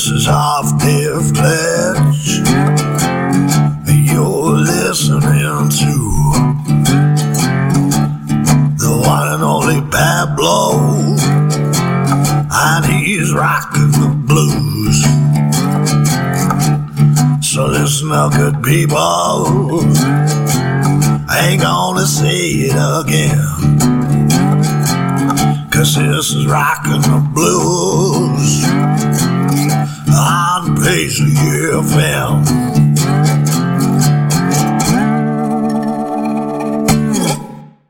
This is half Dave Pledge. You're listening to the one and only Pablo, and he's rocking the blues. So listen up, good people. I ain't gonna say it again. Cause this is rockin' the blues Paisley FM.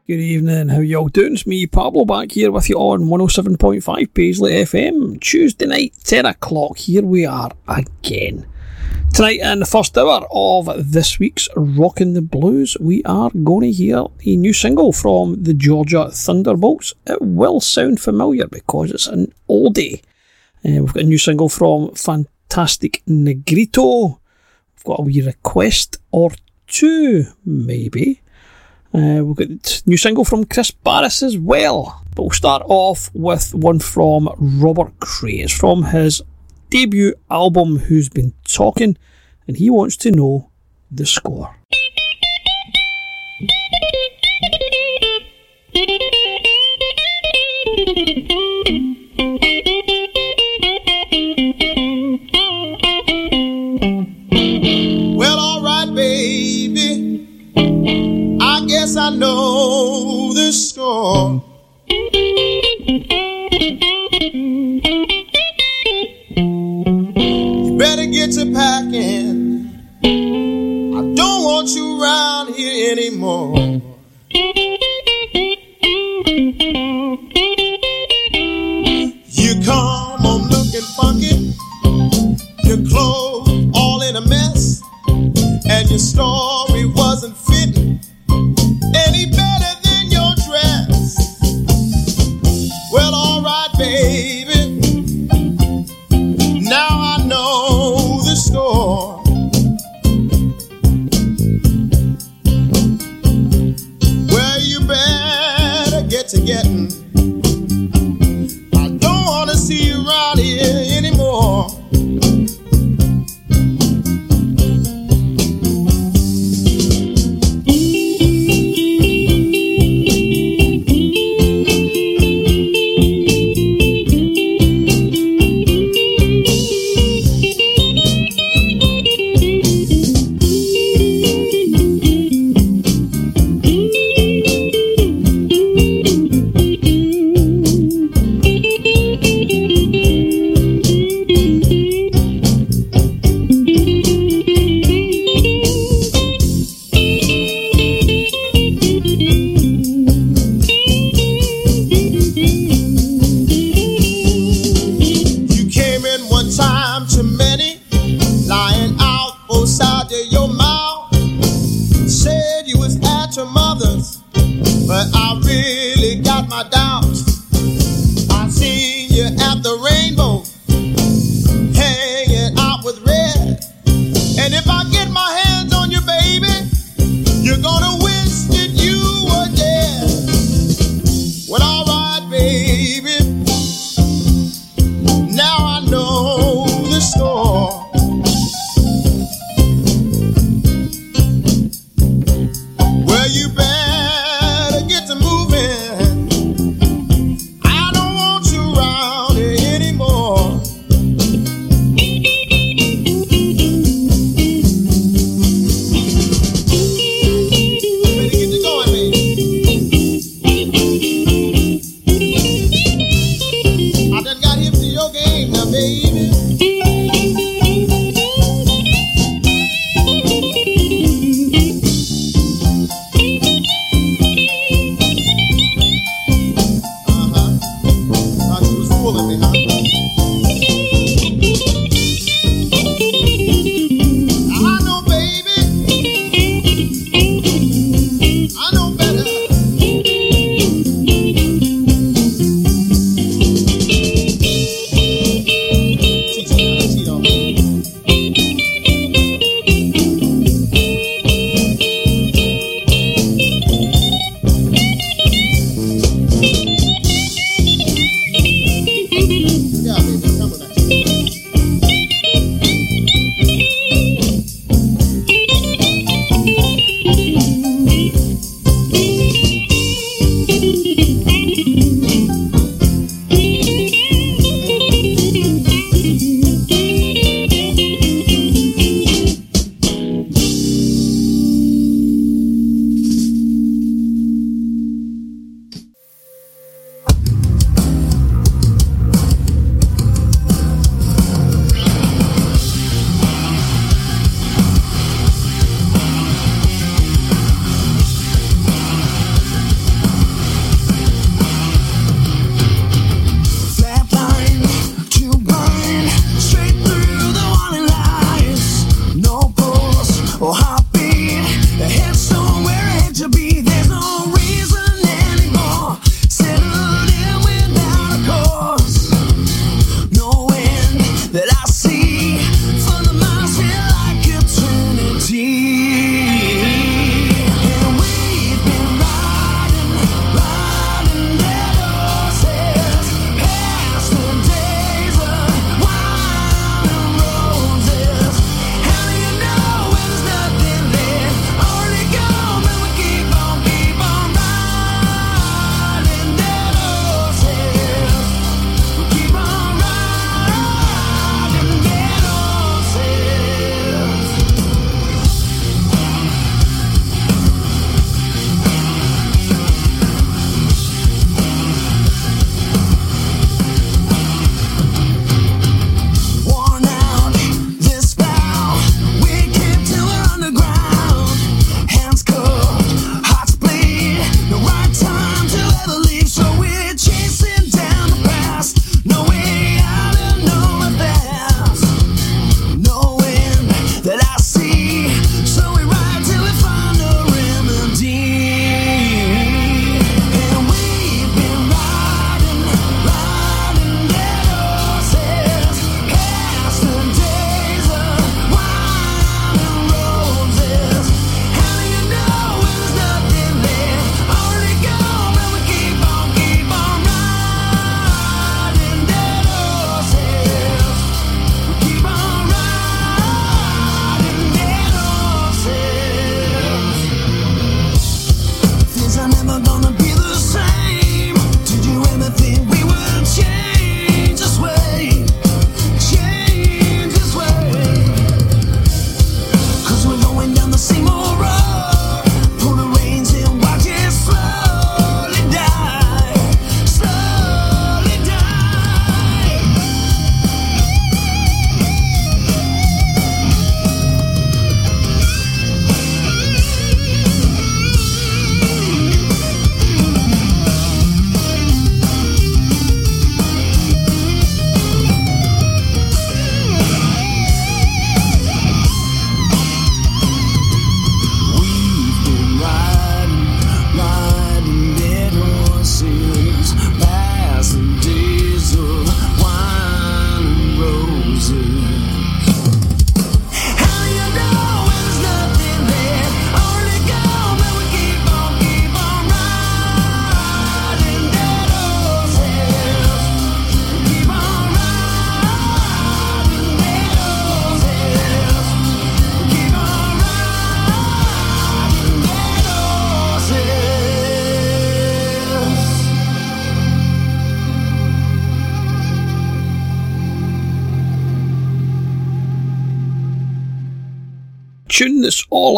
Good evening, how y'all doing? It's me, Pablo, back here with you on 107.5 Paisley FM. Tuesday night, 10 o'clock, here we are again. Tonight, in the first hour of this week's Rockin' the Blues, we are going to hear a new single from the Georgia Thunderbolts. It will sound familiar because it's an oldie. Uh, we've got a new single from Fantastic Negrito. We've got a wee request or two, maybe. Uh, we've got a new single from Chris Barris as well. But we'll start off with one from Robert Cray. It's from his debut album, Who's Been Talking, and he wants to know the score. Guess I know the score. You better get to packing. I don't want you around here anymore. You come looking funky. Your clothes all in a mess. And your story I don't wanna see you around here anymore.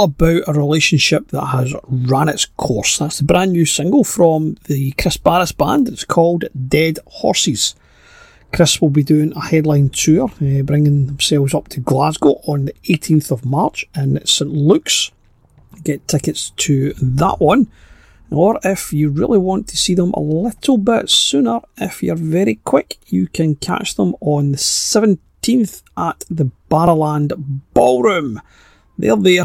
About a Relationship That Has Ran Its Course. That's the brand new single from the Chris Barris Band. It's called Dead Horses. Chris will be doing a headline tour, uh, bringing themselves up to Glasgow on the 18th of March in St Luke's. Get tickets to that one. Or if you really want to see them a little bit sooner, if you're very quick, you can catch them on the 17th at the Barrowland Ballroom. They're there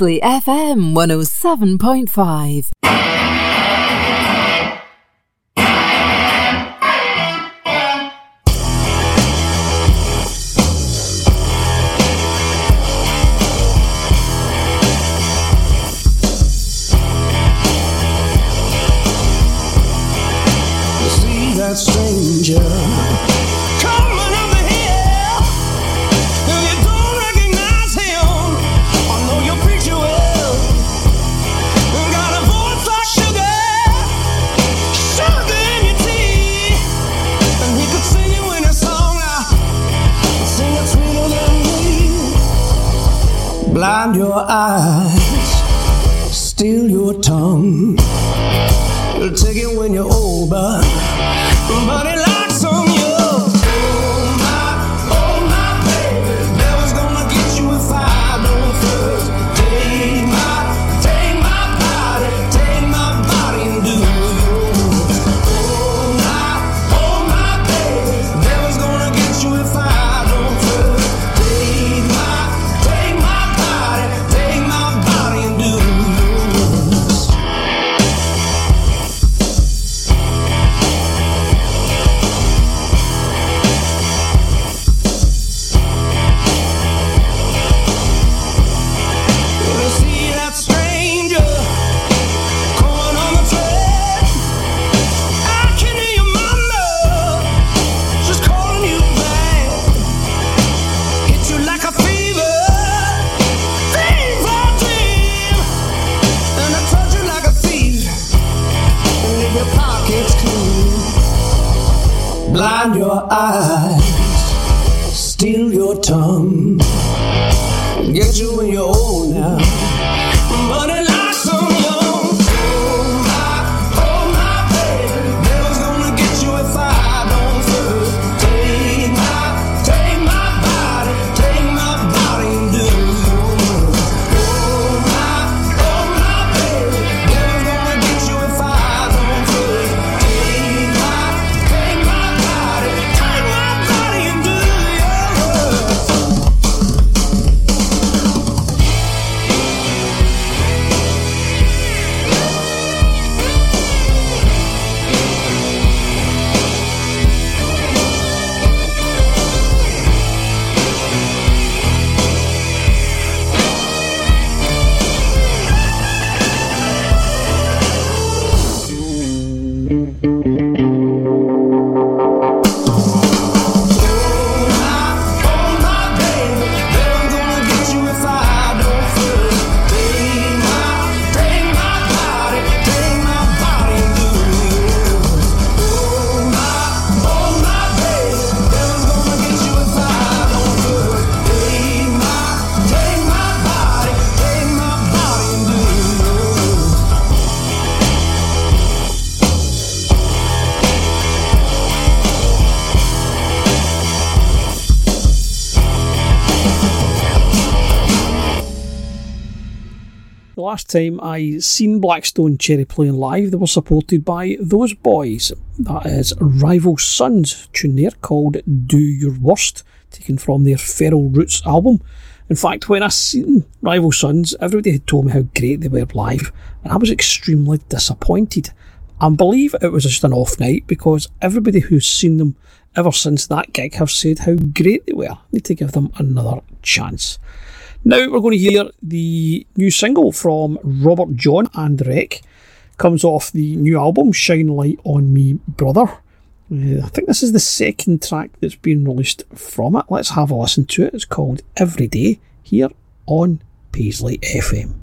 Wellesley FM 107.5. last time I seen Black Stone Cherry playing live, they were supported by those boys. That is Rival Sons, tune there called Do Your Worst, taken from their Feral Roots album. In fact, when I seen Rival Sons, everybody had told me how great they were live, and I was extremely disappointed. I believe it was just an off night because everybody who's seen them ever since that gig have said how great they were. need to give them another chance. Now we're going to hear the new single from Robert Jon and Wreck. Comes off the new album Shine Light on Me Brother. Uh, I think this is the second track that's been released from it. Let's have a listen to it. It's called Every Day here on Paisley FM.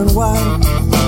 and why.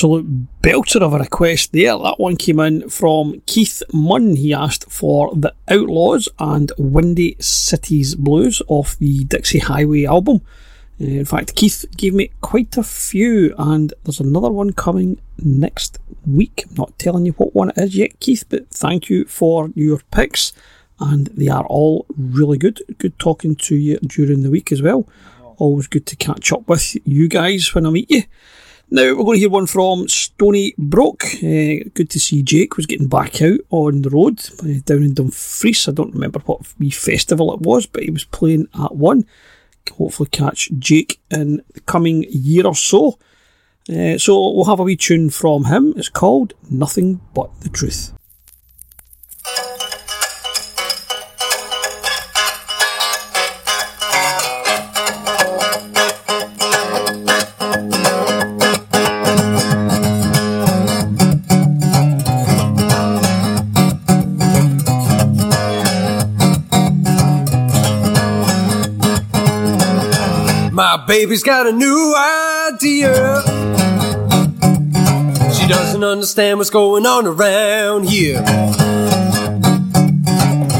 Absolute belter of a request there. That one came in from Keith Munn. He asked for The Outlaws and Windy City's Blues off the Dixie Highway album. Uh, in fact, Keith gave me quite a few, and there's another one coming next week. I'm not telling you what one it is yet, Keith, but thank you for your picks, and they are all really good. Good talking to you during the week as well. Always good to catch up with you guys when I meet you. Now we're going to hear one from Stony Brook. Uh, good to see Jake was getting back out on the road uh, down in Dumfries. I don't remember what wee festival it was, but he was playing at one. Hopefully catch Jake in the coming year or so. Uh, so we'll have a wee tune from him. It's called Nothing But the Truth. Baby's got a new idea. She doesn't understand what's going on around here.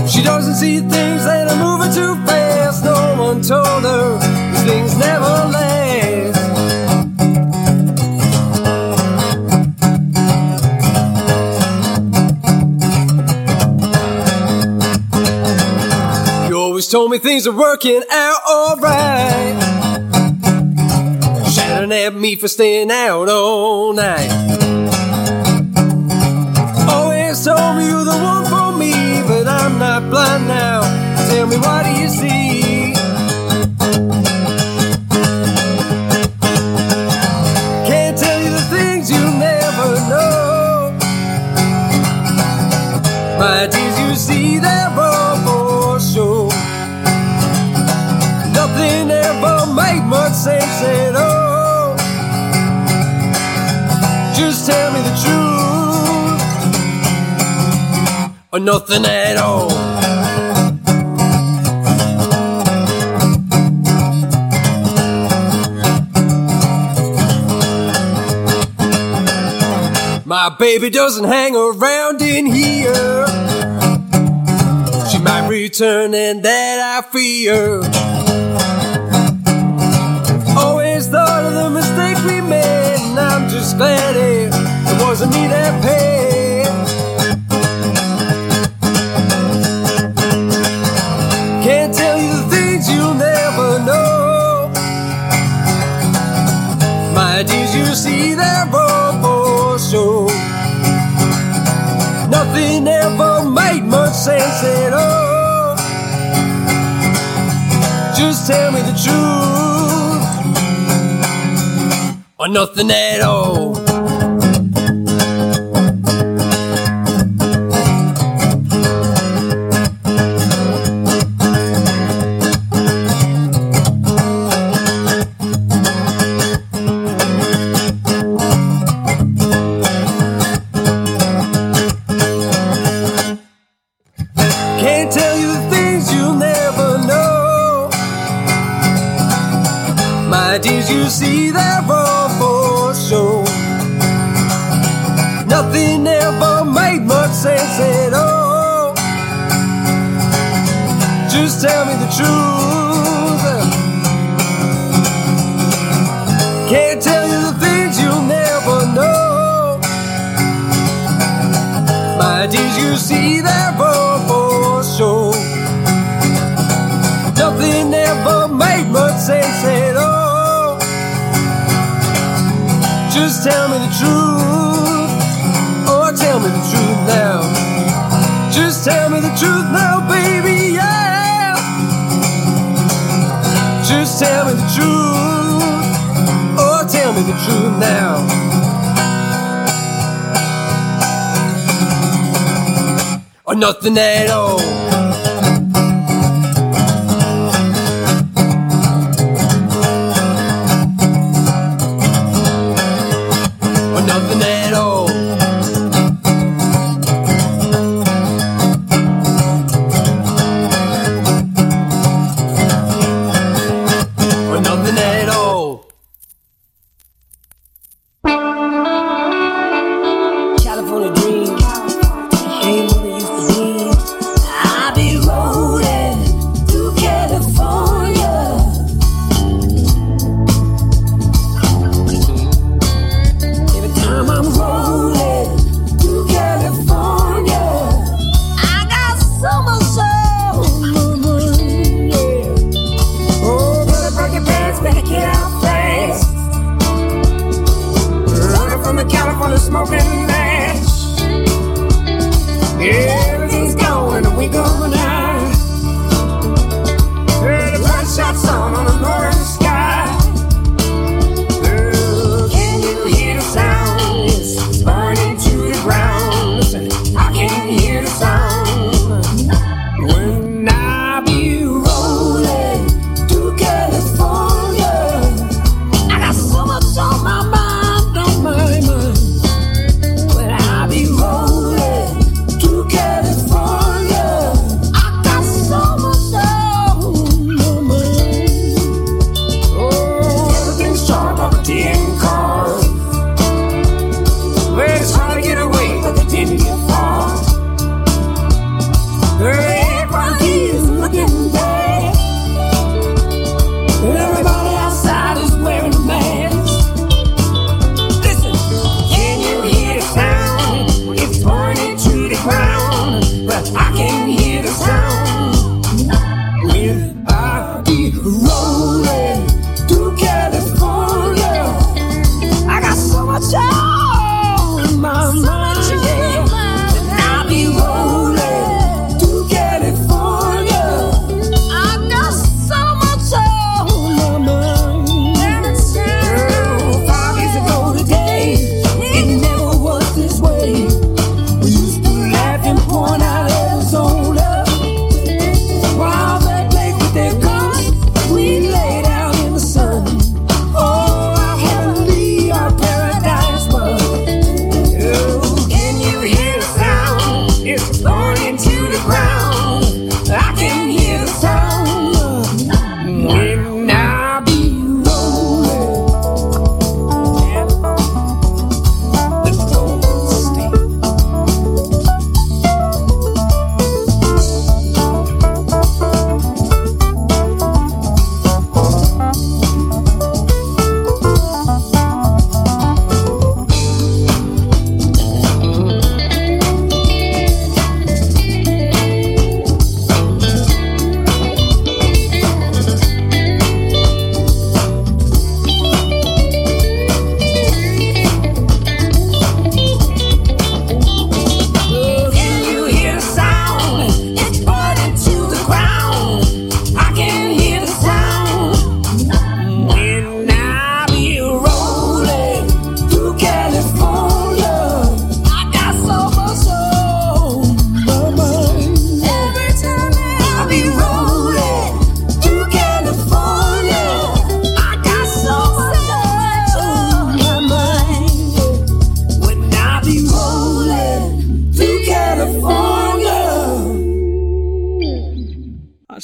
She doesn't see things that are moving too fast. No one told her these things never last. You always told me things are working out alright. At me for staying out all night. Always told me you're the one for me, but I'm not blind now. Tell me, what do you see? Can't tell you the things you never know. My dears, you see, they're all for sure. Nothing ever made much sense. Tell me the truth, or nothing at all. My baby doesn't hang around in here. She might return, and that I fear. Oh, Always thought of the mistake we made, and I'm just glad it wasn't me that paid. Can't tell you the things you'll never know. My dears, you see, all for show. Nothing ever made much sense at all. Just tell me the truth, or nothing at all.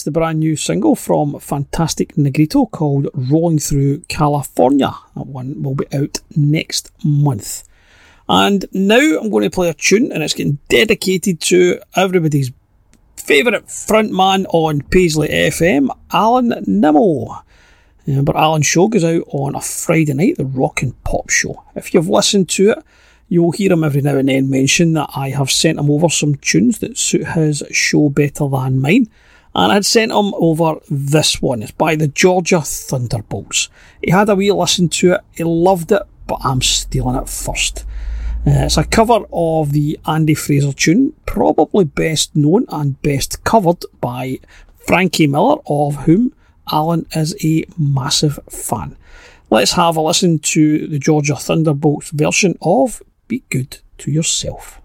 The brand new single from Fantastic Negrito called Rolling Through California. That one will be out next month. And now I'm going to play a tune, and it's getting dedicated to everybody's favourite frontman on Paisley FM, Alan Nimmo. Remember, Alan's show goes out on a Friday night, the Rock and Pop Show. If you've listened to it, you'll hear him every now and then mention that I have sent him over some tunes that suit his show better than mine. And I'd sent him over this one. It's by the Georgia Thunderbolts. He had a wee listen to it, he loved it, but I'm stealing it first. Uh, it's a cover of the Andy Fraser tune, probably best known and best covered by Frankie Miller, of whom Alan is a massive fan. Let's have a listen to the Georgia Thunderbolts version of Be Good to Yourself.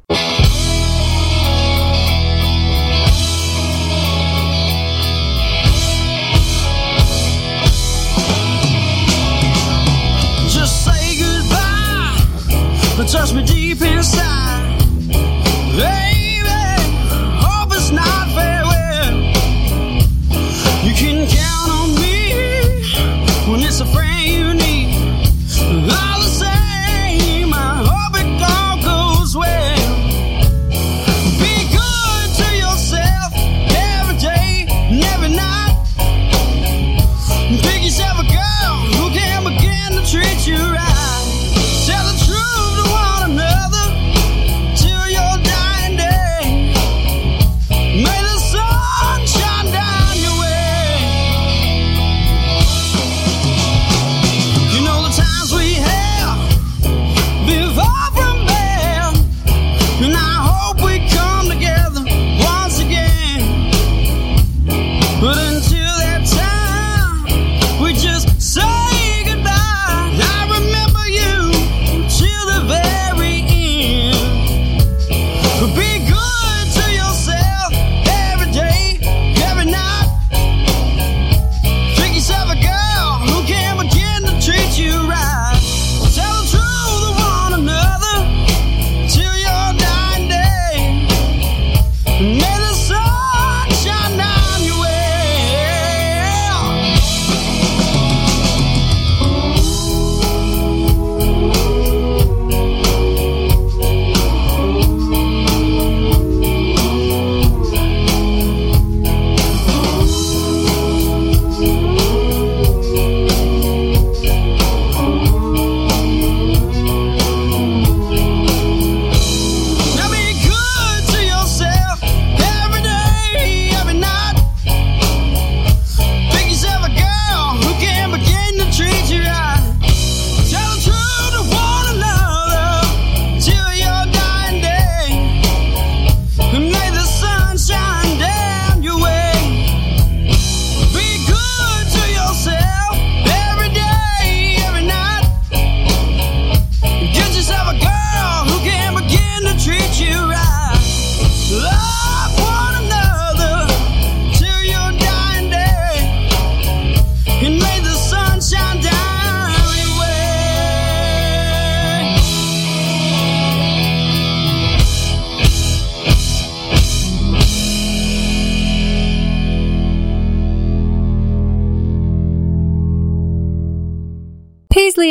Touch me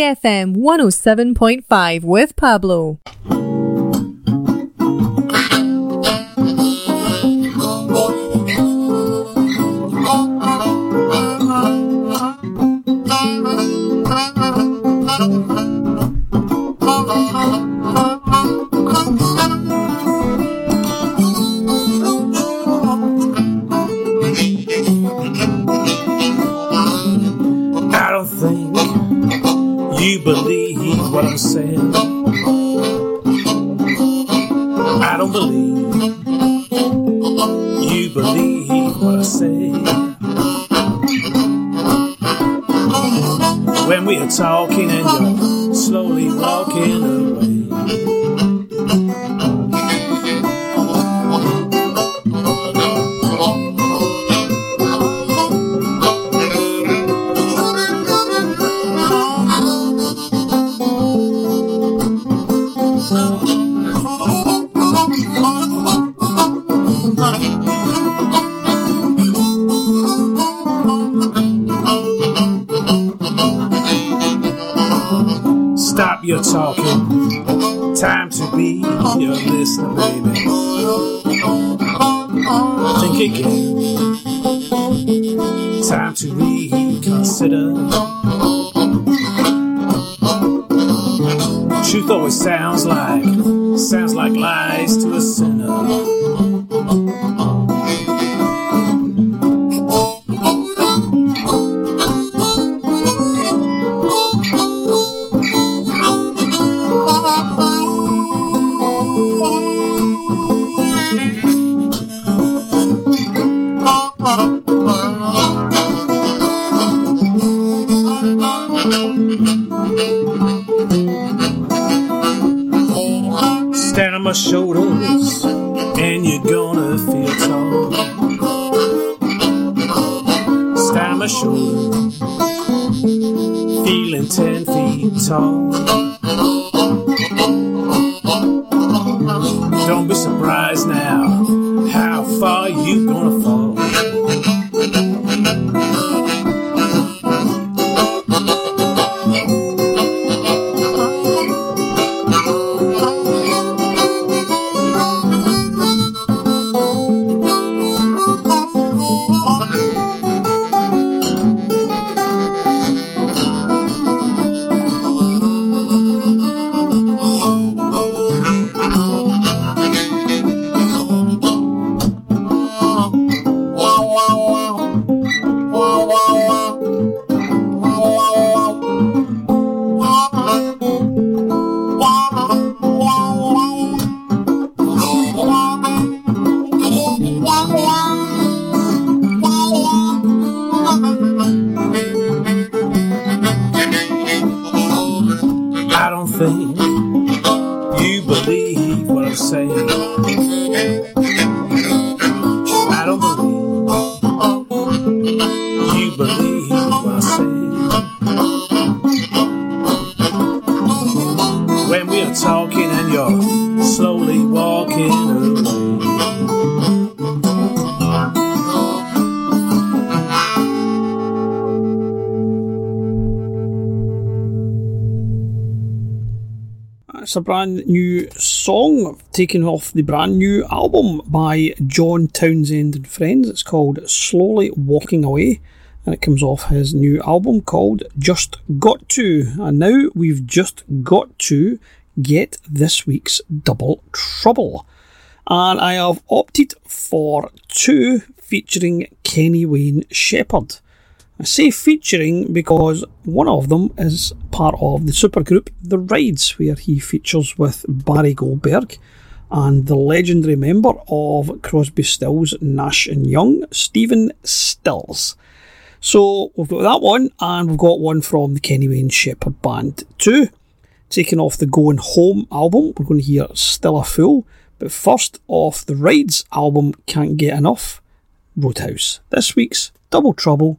Paisley FM 107.5 with Pablo. Talking and you're slowly walking away. I It's a brand new song taken off the brand new album by John Townsend and Friends. It's called Slowly Walking Away and it comes off his new album called Just Got To. And now we've just got to get this week's Double Trouble. And I have opted for two featuring Kenny Wayne Shepherd. I say featuring because one of them is part of the supergroup The Rides, where he features with Barry Goldberg and the legendary member of Crosby, Stills, Nash and Young, Stephen Stills. So we've got that one, and we've got one from the Kenny Wayne Shepherd Band too. Taking off the Going Home album, we're going to hear Still a Fool. But first off the Rides album, Can't Get Enough, Roadhouse. This week's Double Trouble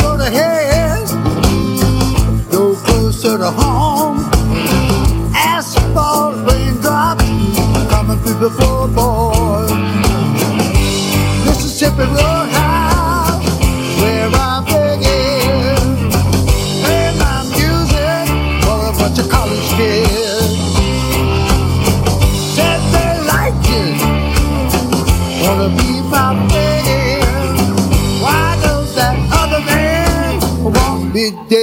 to the home. Asphalt raindrops coming through the floorboard. Mississippi roadhouse, where I'm digging. Play my music for a bunch of college kids. Said they like it, wanna be my friend. Why does that other man want me dead?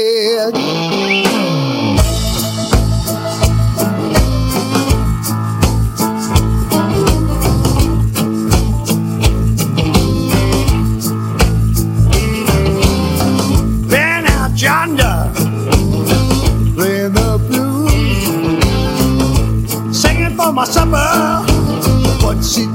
my supper. But she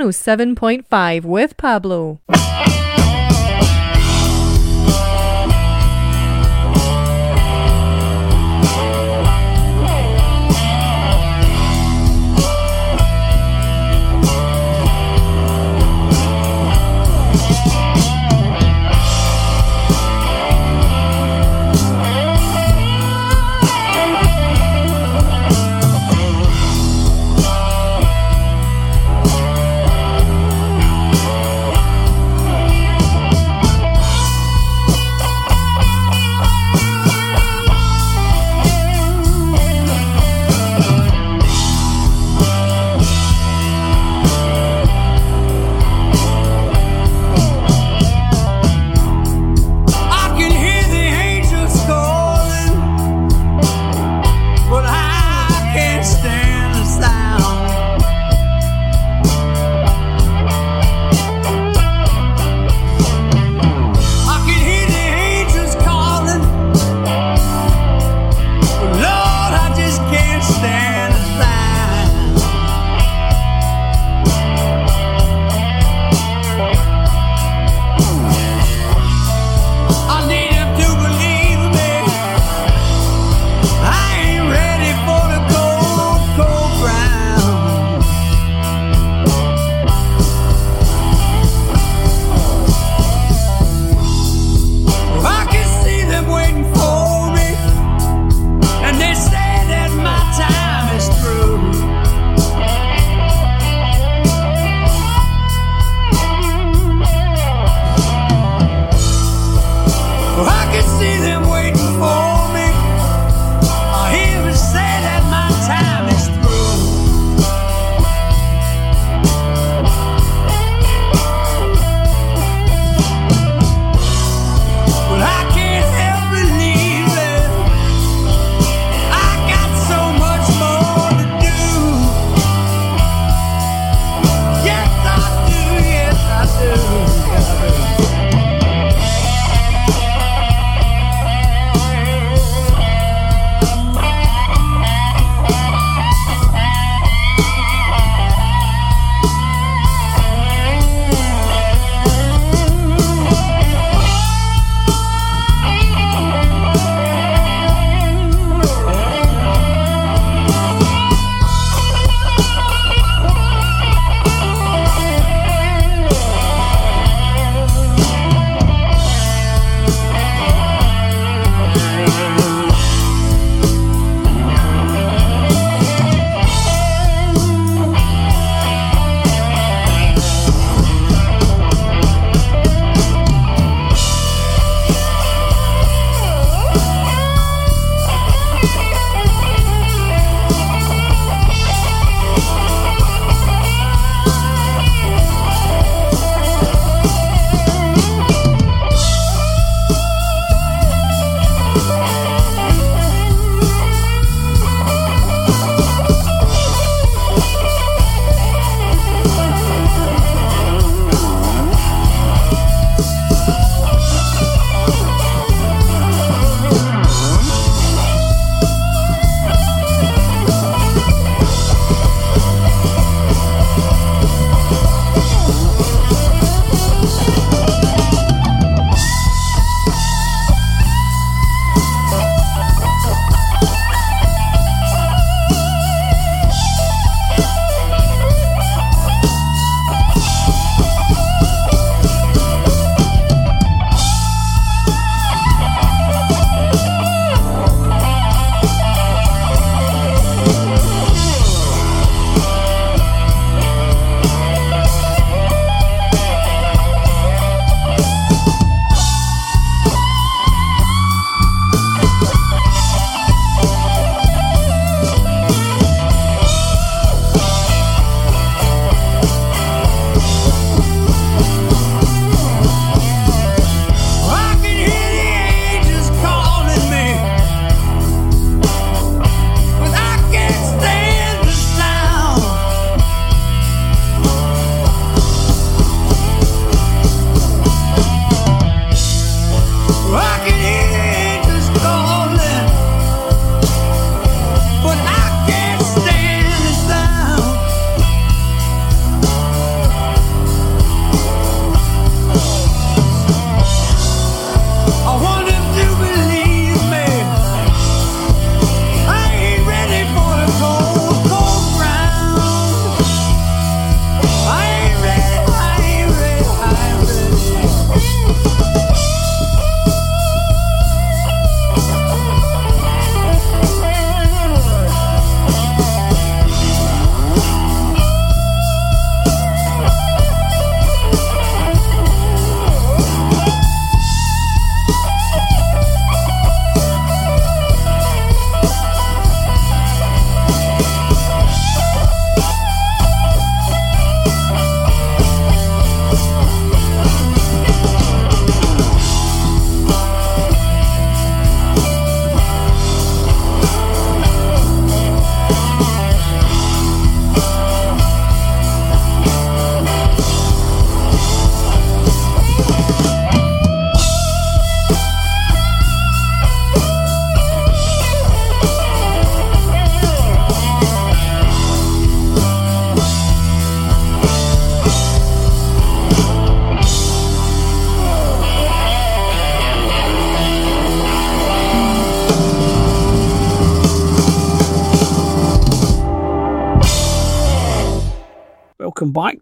107.5 with Pablo.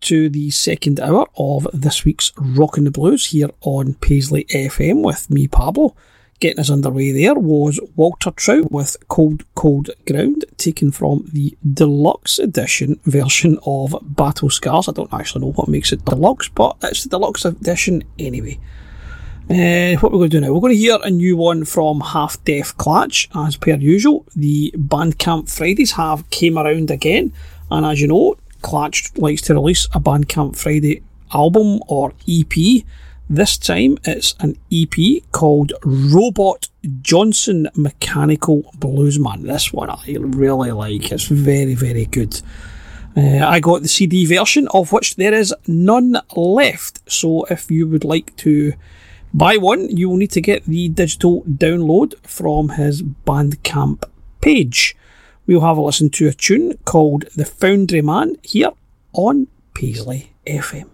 To the second hour of this week's Rockin' the Blues here on Paisley FM with me, Pablo. Getting us underway there was Walter Trout with Cold Cold Ground, taken from the deluxe edition version of Battle Scars. I don't actually know what makes it deluxe, but it's the deluxe edition anyway. Uh, what we're going to do now, we're going to hear a new one from Half Deaf Clutch, as per usual. The Bandcamp Fridays have came around again, and as you know, Clutch likes to release a Bandcamp Friday album or EP. This time it's an EP called Robot Johnson Mechanical Bluesman. This one I really like, it's very, very good. Uh, I got the CD version, of which there is none left. So if you would like to buy one, you will need to get the digital download from his Bandcamp page. We'll have a listen to a tune called The Foundry Man here on Paisley FM.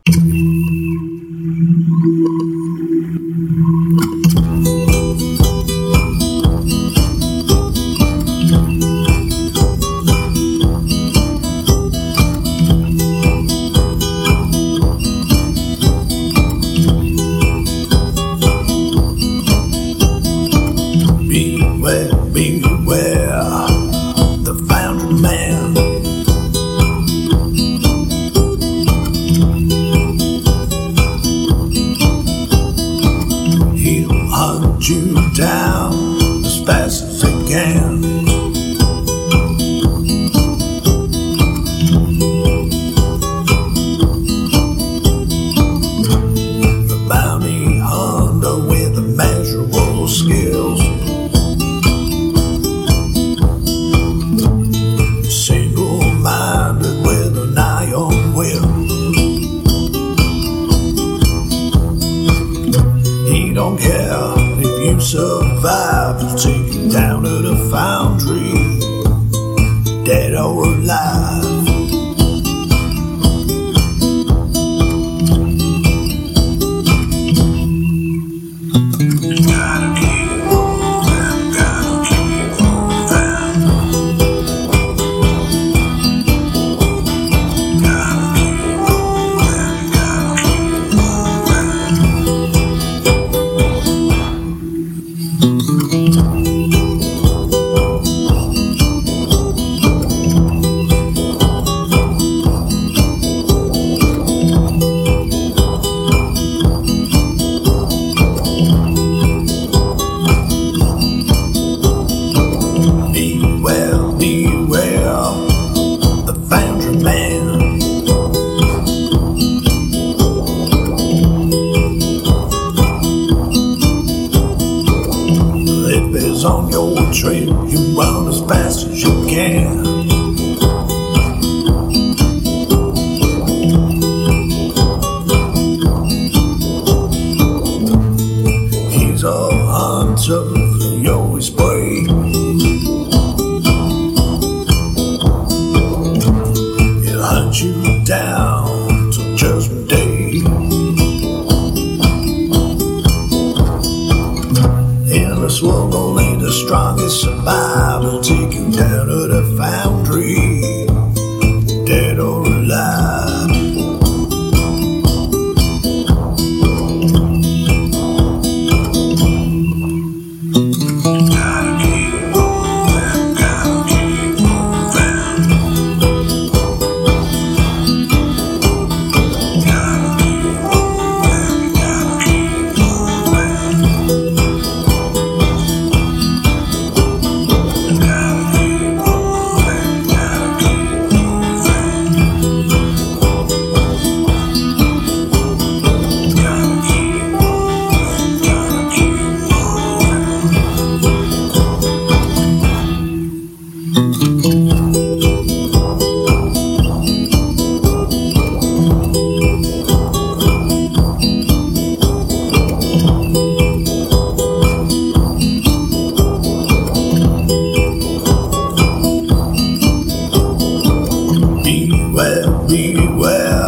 Beware,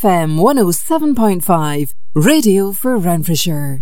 FM 107.5, radio for Renfrewshire.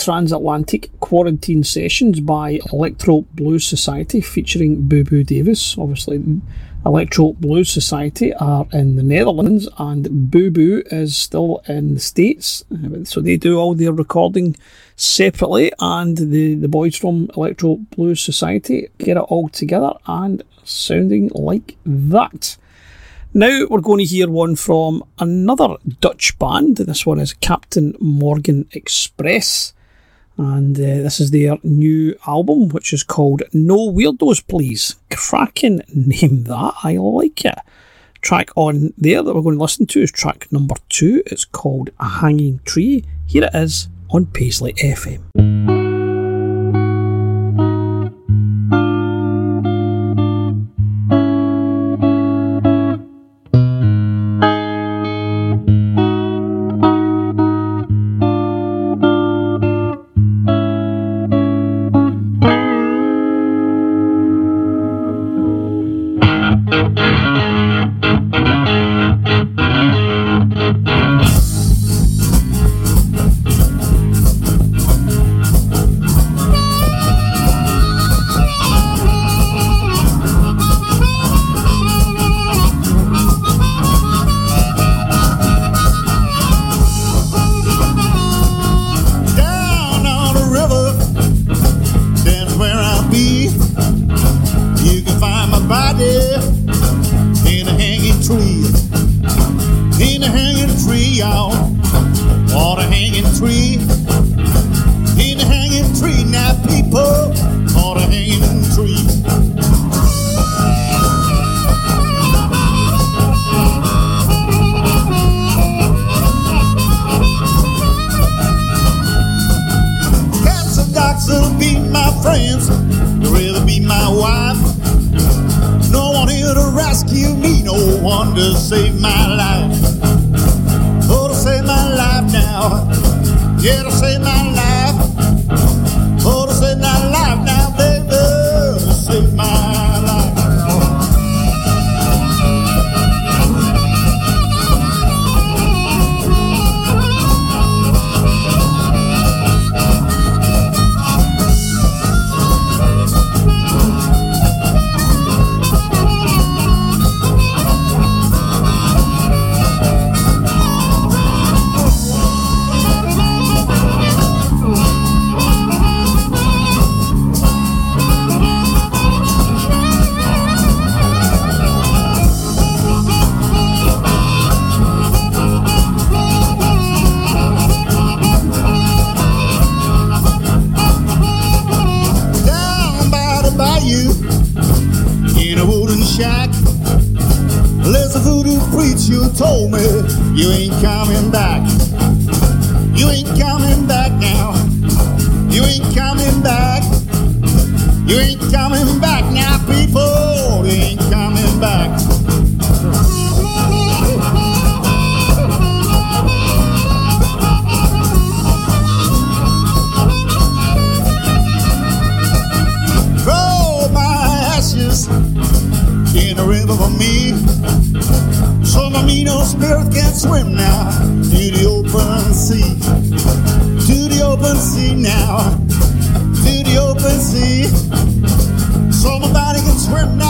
Transatlantic Quarantine Sessions by Electro Blues Society featuring Boo Boo Davis. Obviously, Electro Blues Society are in the Netherlands and Boo Boo is still in the States. Uh, So they do all their recording separately, and the, the boys from Electro Blues Society get it all together and sounding like that. Now we're going to hear one from another Dutch band. This one is Captain Morgan Express. And uh, this is their new album, which is called No Weirdos Please. Cracking name that. I like it. Track on there that we're going to listen to is track number two. It's called A Hanging Tree. Here it is on Paisley FM. Open sea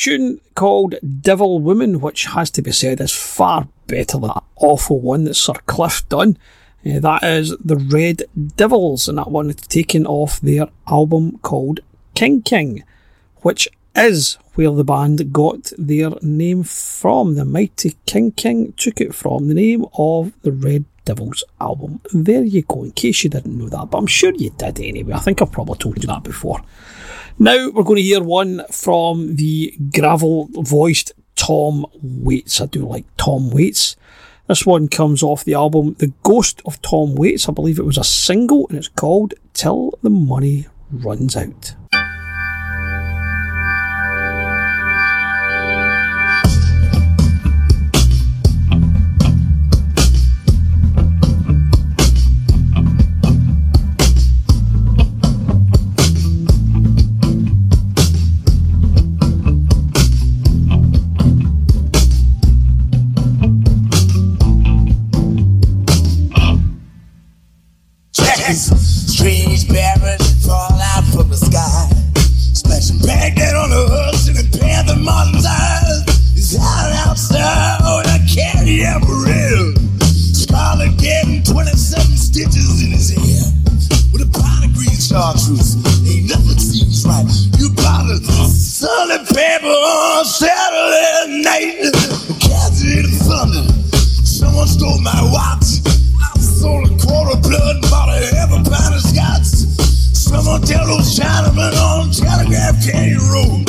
tune called Devil Woman, which has to be said is far better than that awful one that Sir Cliff done. Uh, that is the Red Devils, and that one is taken off their album called King King, which is where the band got their name from. The mighty King King took it from the name of the Red Devils album. There you go, in case you didn't know that, but I'm sure you did anyway. I think I've probably told you that before. Now we're going to hear one from the gravel voiced Tom Waits. I do like Tom Waits. This one comes off the album The Ghost of Tom Waits. I believe it was a single and it's called Till the Money Runs Out. Night. Cats in the thunder. Someone stole my watch. I sold a quarter blood bought a half a pound of scotch. Someone tell those Chinamen on Telegraph Canyon Road.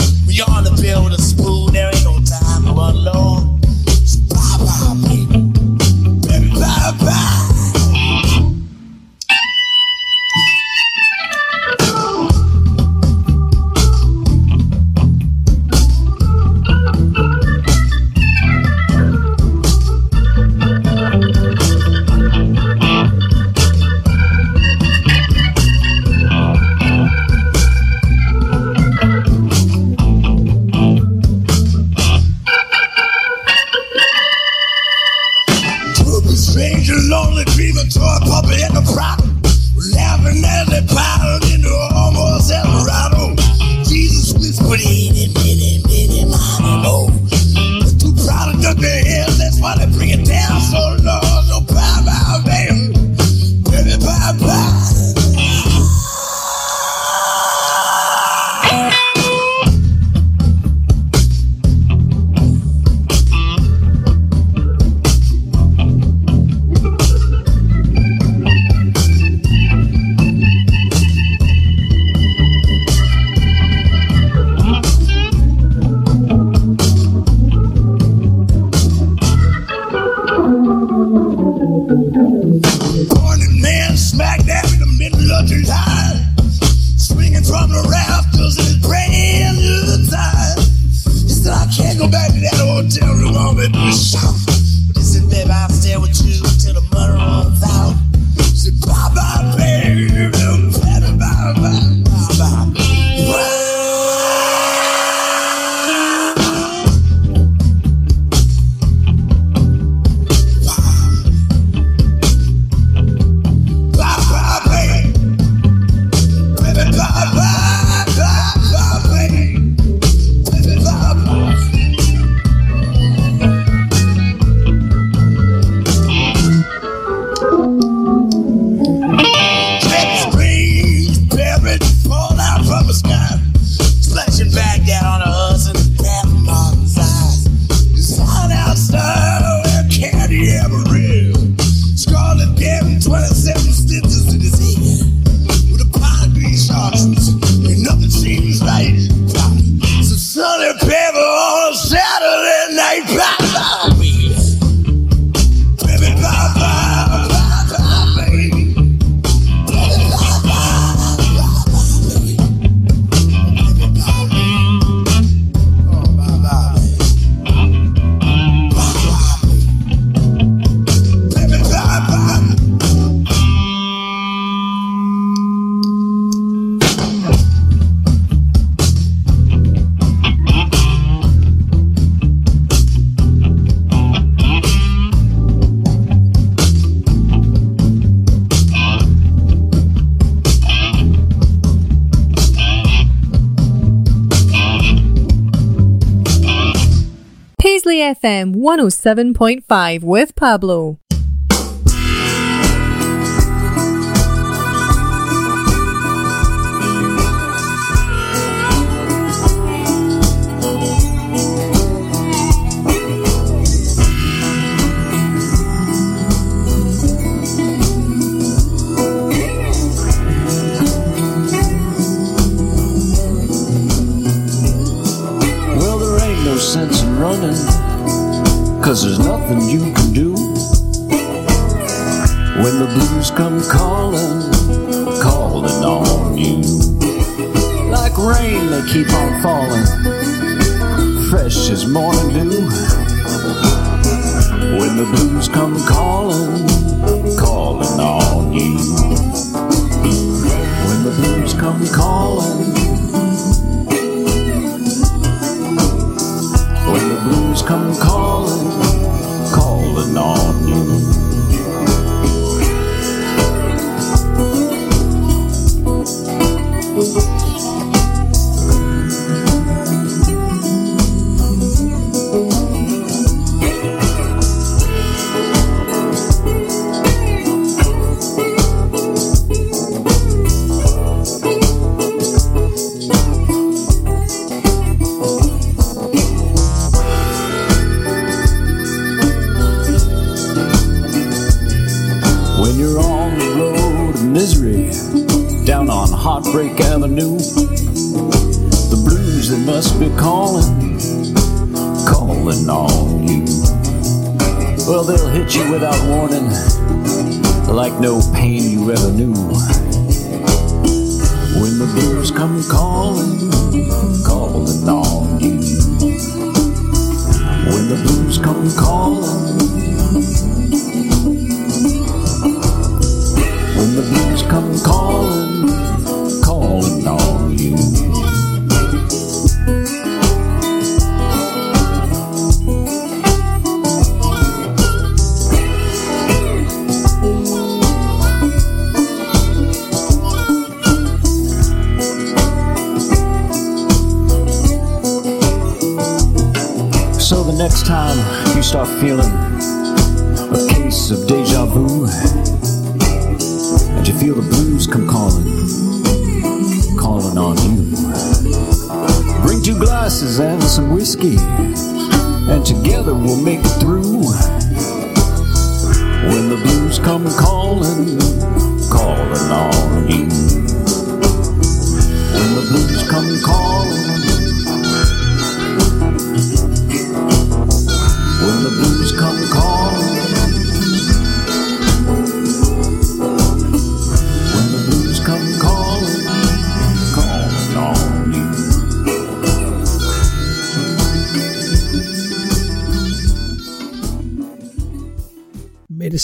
107.5 with Pablo. Cause there's nothing you can do. When the blues come calling, calling on you. Like rain, they keep on falling, fresh as morning dew. When the blues come calling, calling on you. When the blues come calling, When the blues come calling, calling on you. Without warning, like no pain you ever knew.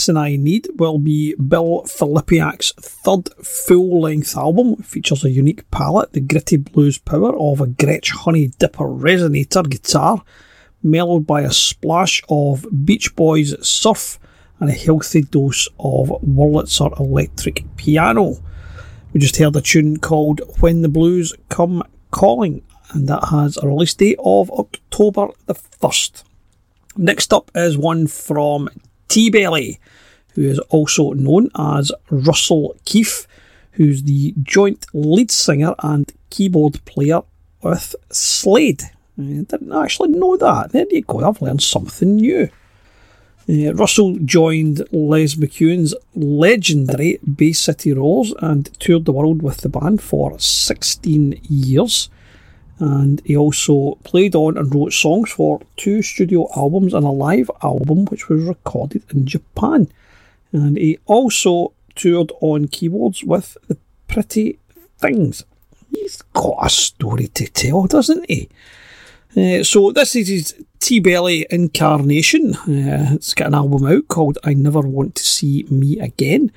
Medicine I Need will be Bill Filipiak's third full length album. It features a unique palette, the gritty blues power of a Gretsch Honey Dipper resonator guitar, mellowed by a splash of Beach Boys surf and a healthy dose of Wurlitzer electric piano. We just heard a tune called When the Blues Come Calling, and that has a release date of October the 1st. Next up is one from T Belly, who is also known as Russell Keefe, who's the joint lead singer and keyboard player with Slade. I didn't actually know that. There you go, I've learned something new. Uh, Russell joined Les McKeown's legendary Bay City Rollers and toured the world with the band for 16 years. And he also played on and wrote songs for two studio albums and a live album which was recorded in Japan. And he also toured on keyboards with the Pretty Things. He's got a story to tell, doesn't he? Uh, so this is his T Belly incarnation. Uh, it's got an album out called I Never Want to See Me Again.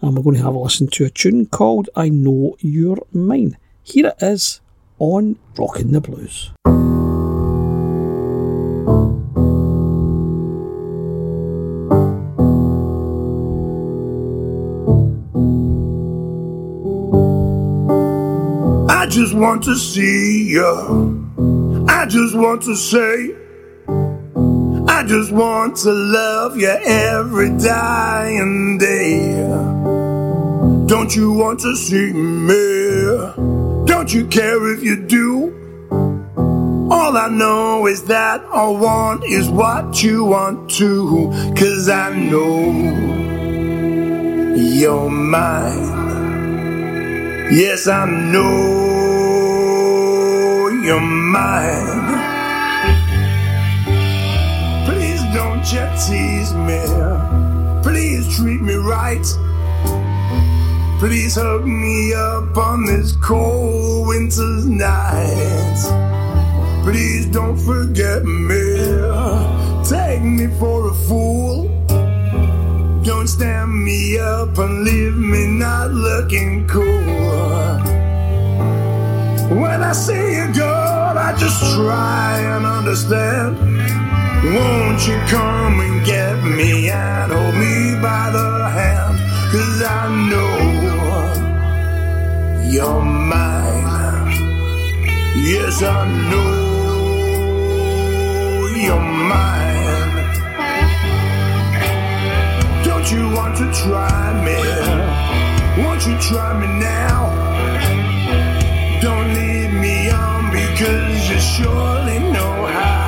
And we're going to have a listen to a tune called I Know You're Mine. Here it is on Rockin' the Blues. I just want to see you. I just want to say I just want to love you every dying day. Don't you want to see me? Don't you care if you do? All I know is that I want is what you want to. Cause I know you're mine. Yes, I know you're mine. Please don't you tease me. Please treat me right. Please hug me up on this cold winter's night. Please don't forget me. Take me for a fool. Don't stand me up and leave me not looking cool. When I see you go, I just try and understand. Won't you come and get me and hold me by the hand? Cause I know you're mine. Yes, I know you're mine. Don't you want to try me? Won't you try me now? Don't lead me on because you surely know how.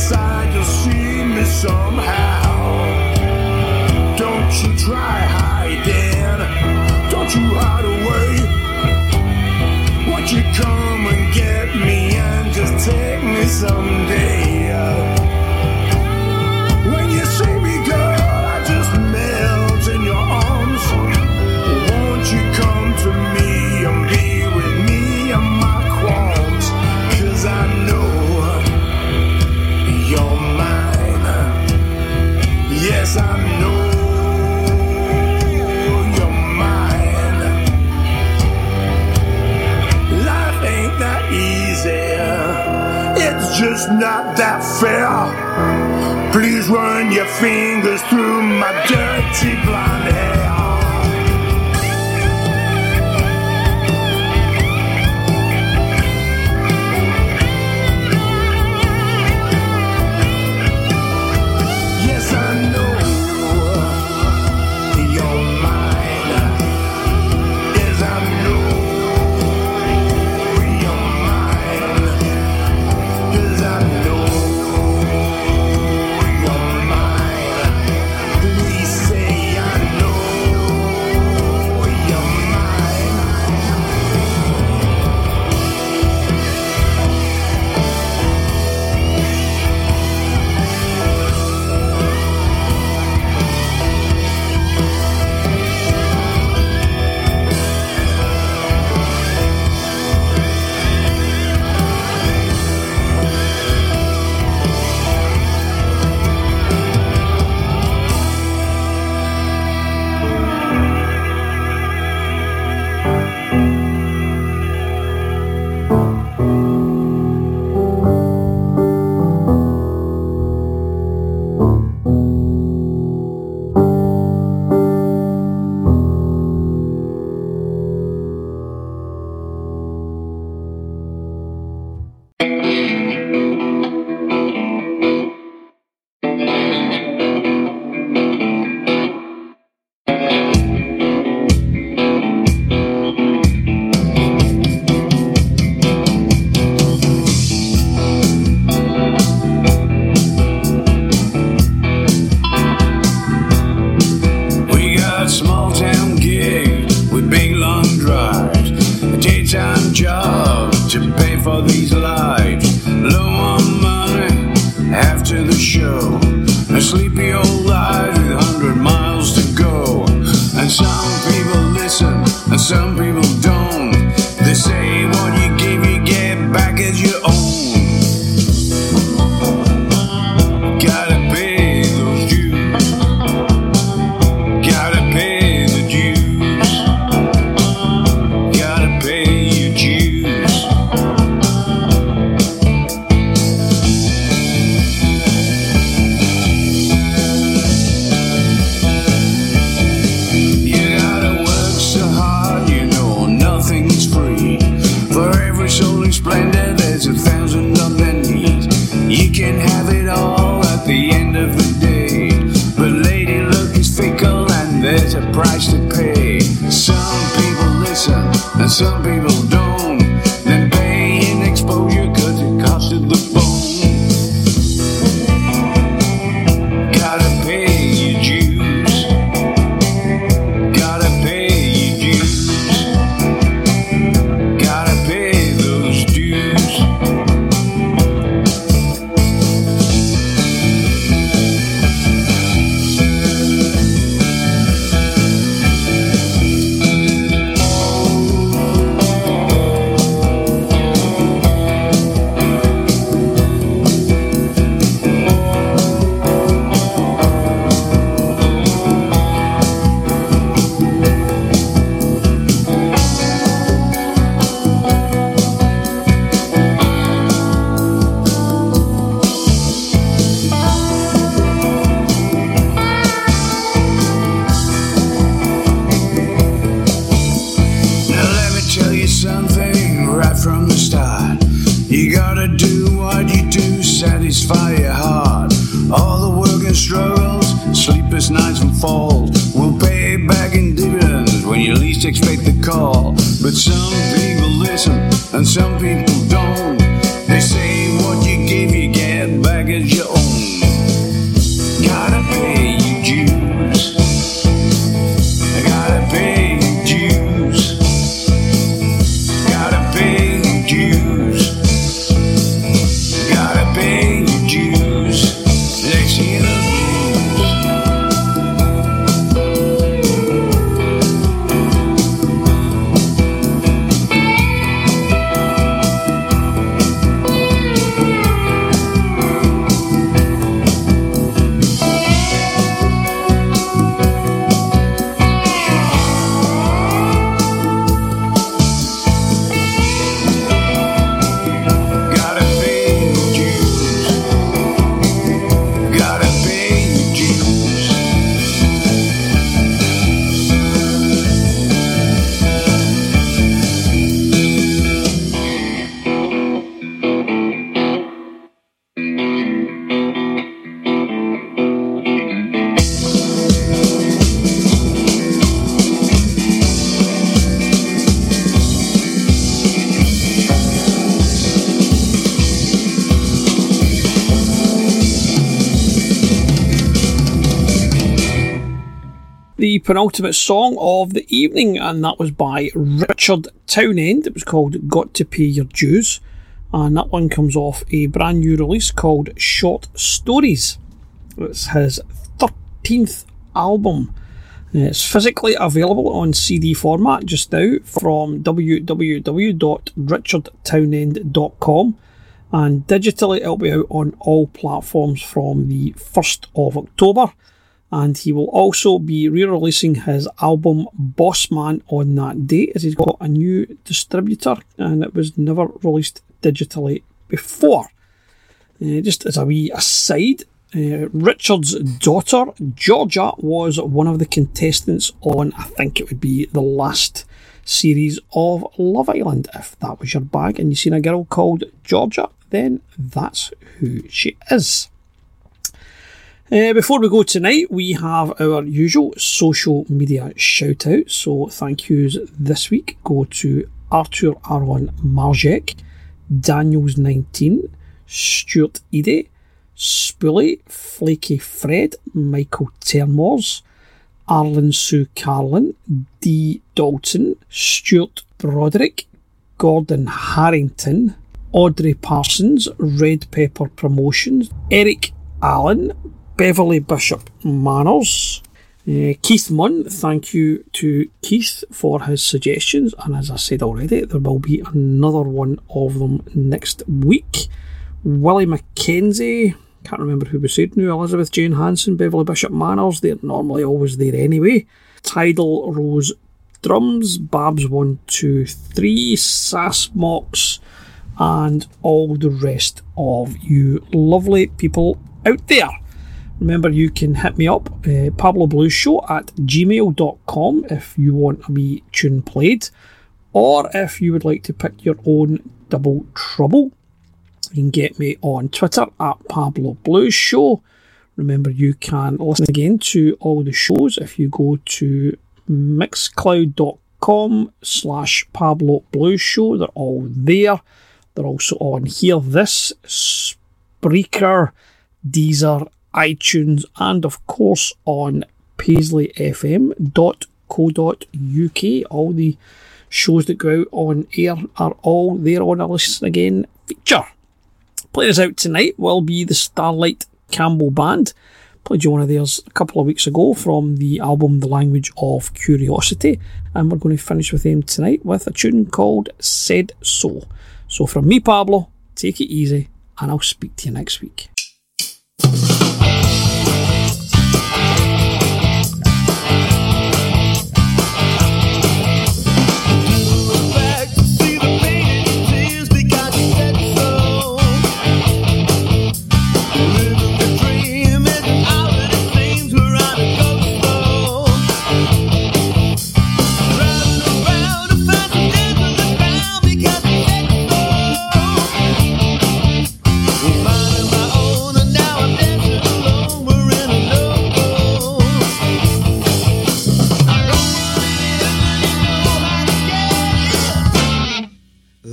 Inside, you'll see me somehow. Don't you try hiding, don't you hide away. Won't you come and get me and just take me someday? Your fingers penultimate song of the evening, and that was by Richard Townend. It was called Got to Pay Your Dues, and that one comes off a brand new release called Short Stories. It's his 13th album. Uh, it's physically available on CD format just now from www.richardtownend.com and digitally it'll be out on all platforms from the 1st of October and he will also be re-releasing his album Bossman on that date as he's got a new distributor and it was never released digitally before. Uh, just as a wee aside, uh, Richard's daughter Georgia was one of the contestants on I think it would be the last series of Love Island. If that was your bag and you seen a girl called Georgia, then that's who she is. Uh, before we go tonight, we have our usual social media shout out. So thank yous this week go to Arthur Aaron Marjek, Daniels19, Stuart Edie, Spoolie, Flaky Fred, Michael Termors, Arlen Sue Carlin, D. Dalton, Stuart Broderick, Gordon Harrington, Audrey Parsons, Red Pepper Promotions, Eric Allen, Beverly Bishop Manners. Uh, Keith Munn, thank you to Keith for his suggestions, and as I said already, there will be another one of them next week. Willie McKenzie, can't remember who we said now, Elizabeth Jane Hanson, Beverly Bishop Manners, they're normally always there anyway. Tidal Rose Drums, Babs 123, Sass Mox, and all the rest of you lovely people out there. Remember, you can hit me up, uh, Show at gmail.com if you want a wee tune played, or if you would like to pick your own double trouble. You can get me on Twitter at Pablo Blues Show. Remember, you can listen again to all the shows if you go to mixcloud.com slash Pablo Blues Show. They're all there. They're also on here. This, Spreaker, Deezer, iTunes, and of course on paisleyfm.co.uk. All the shows that go out on air are all there on a listen again feature. Playing us out tonight will be the Starlight Campbell Band. Played you one of theirs a couple of weeks ago from the album The Language of Curiosity, and we're going to finish with them tonight with a tune called Said So. So from me, Pablo, take it easy, and I'll speak to you next week.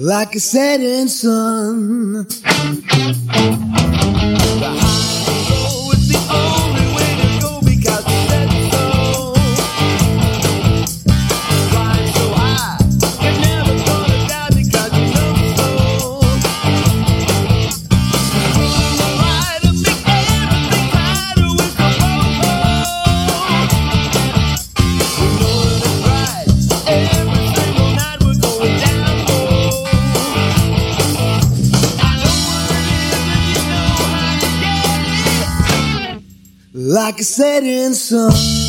Like a setting sun. Like a setting sun.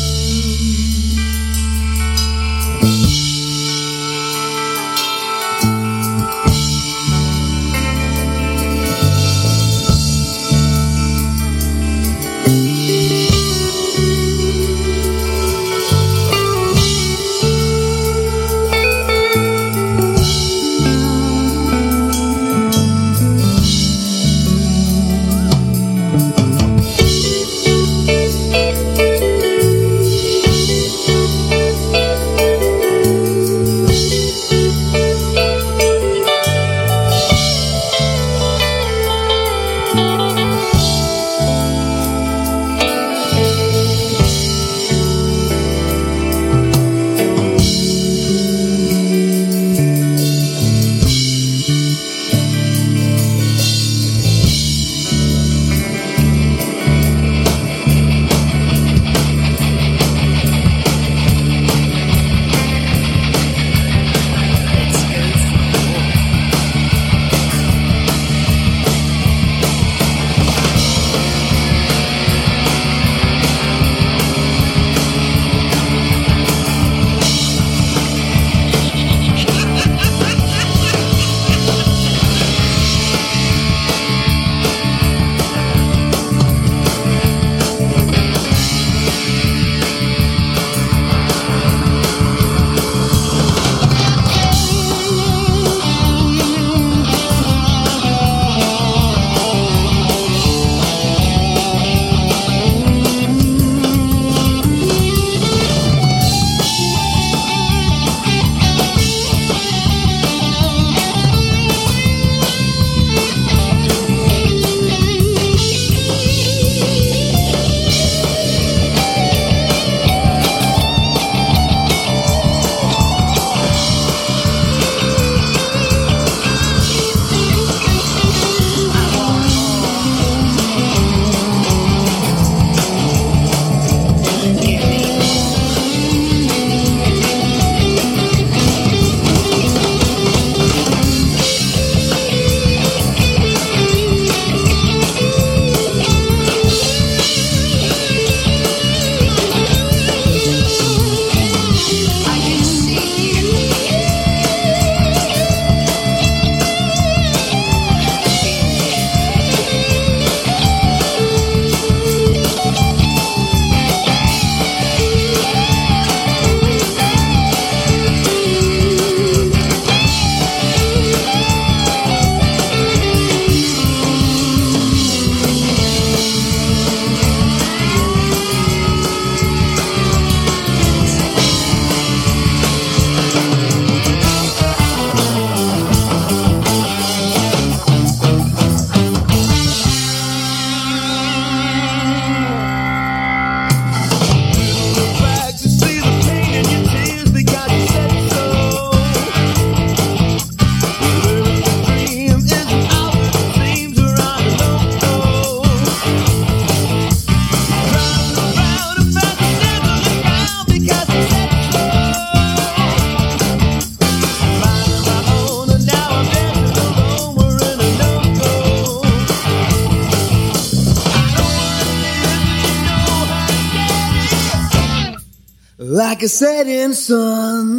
Like a setting sun.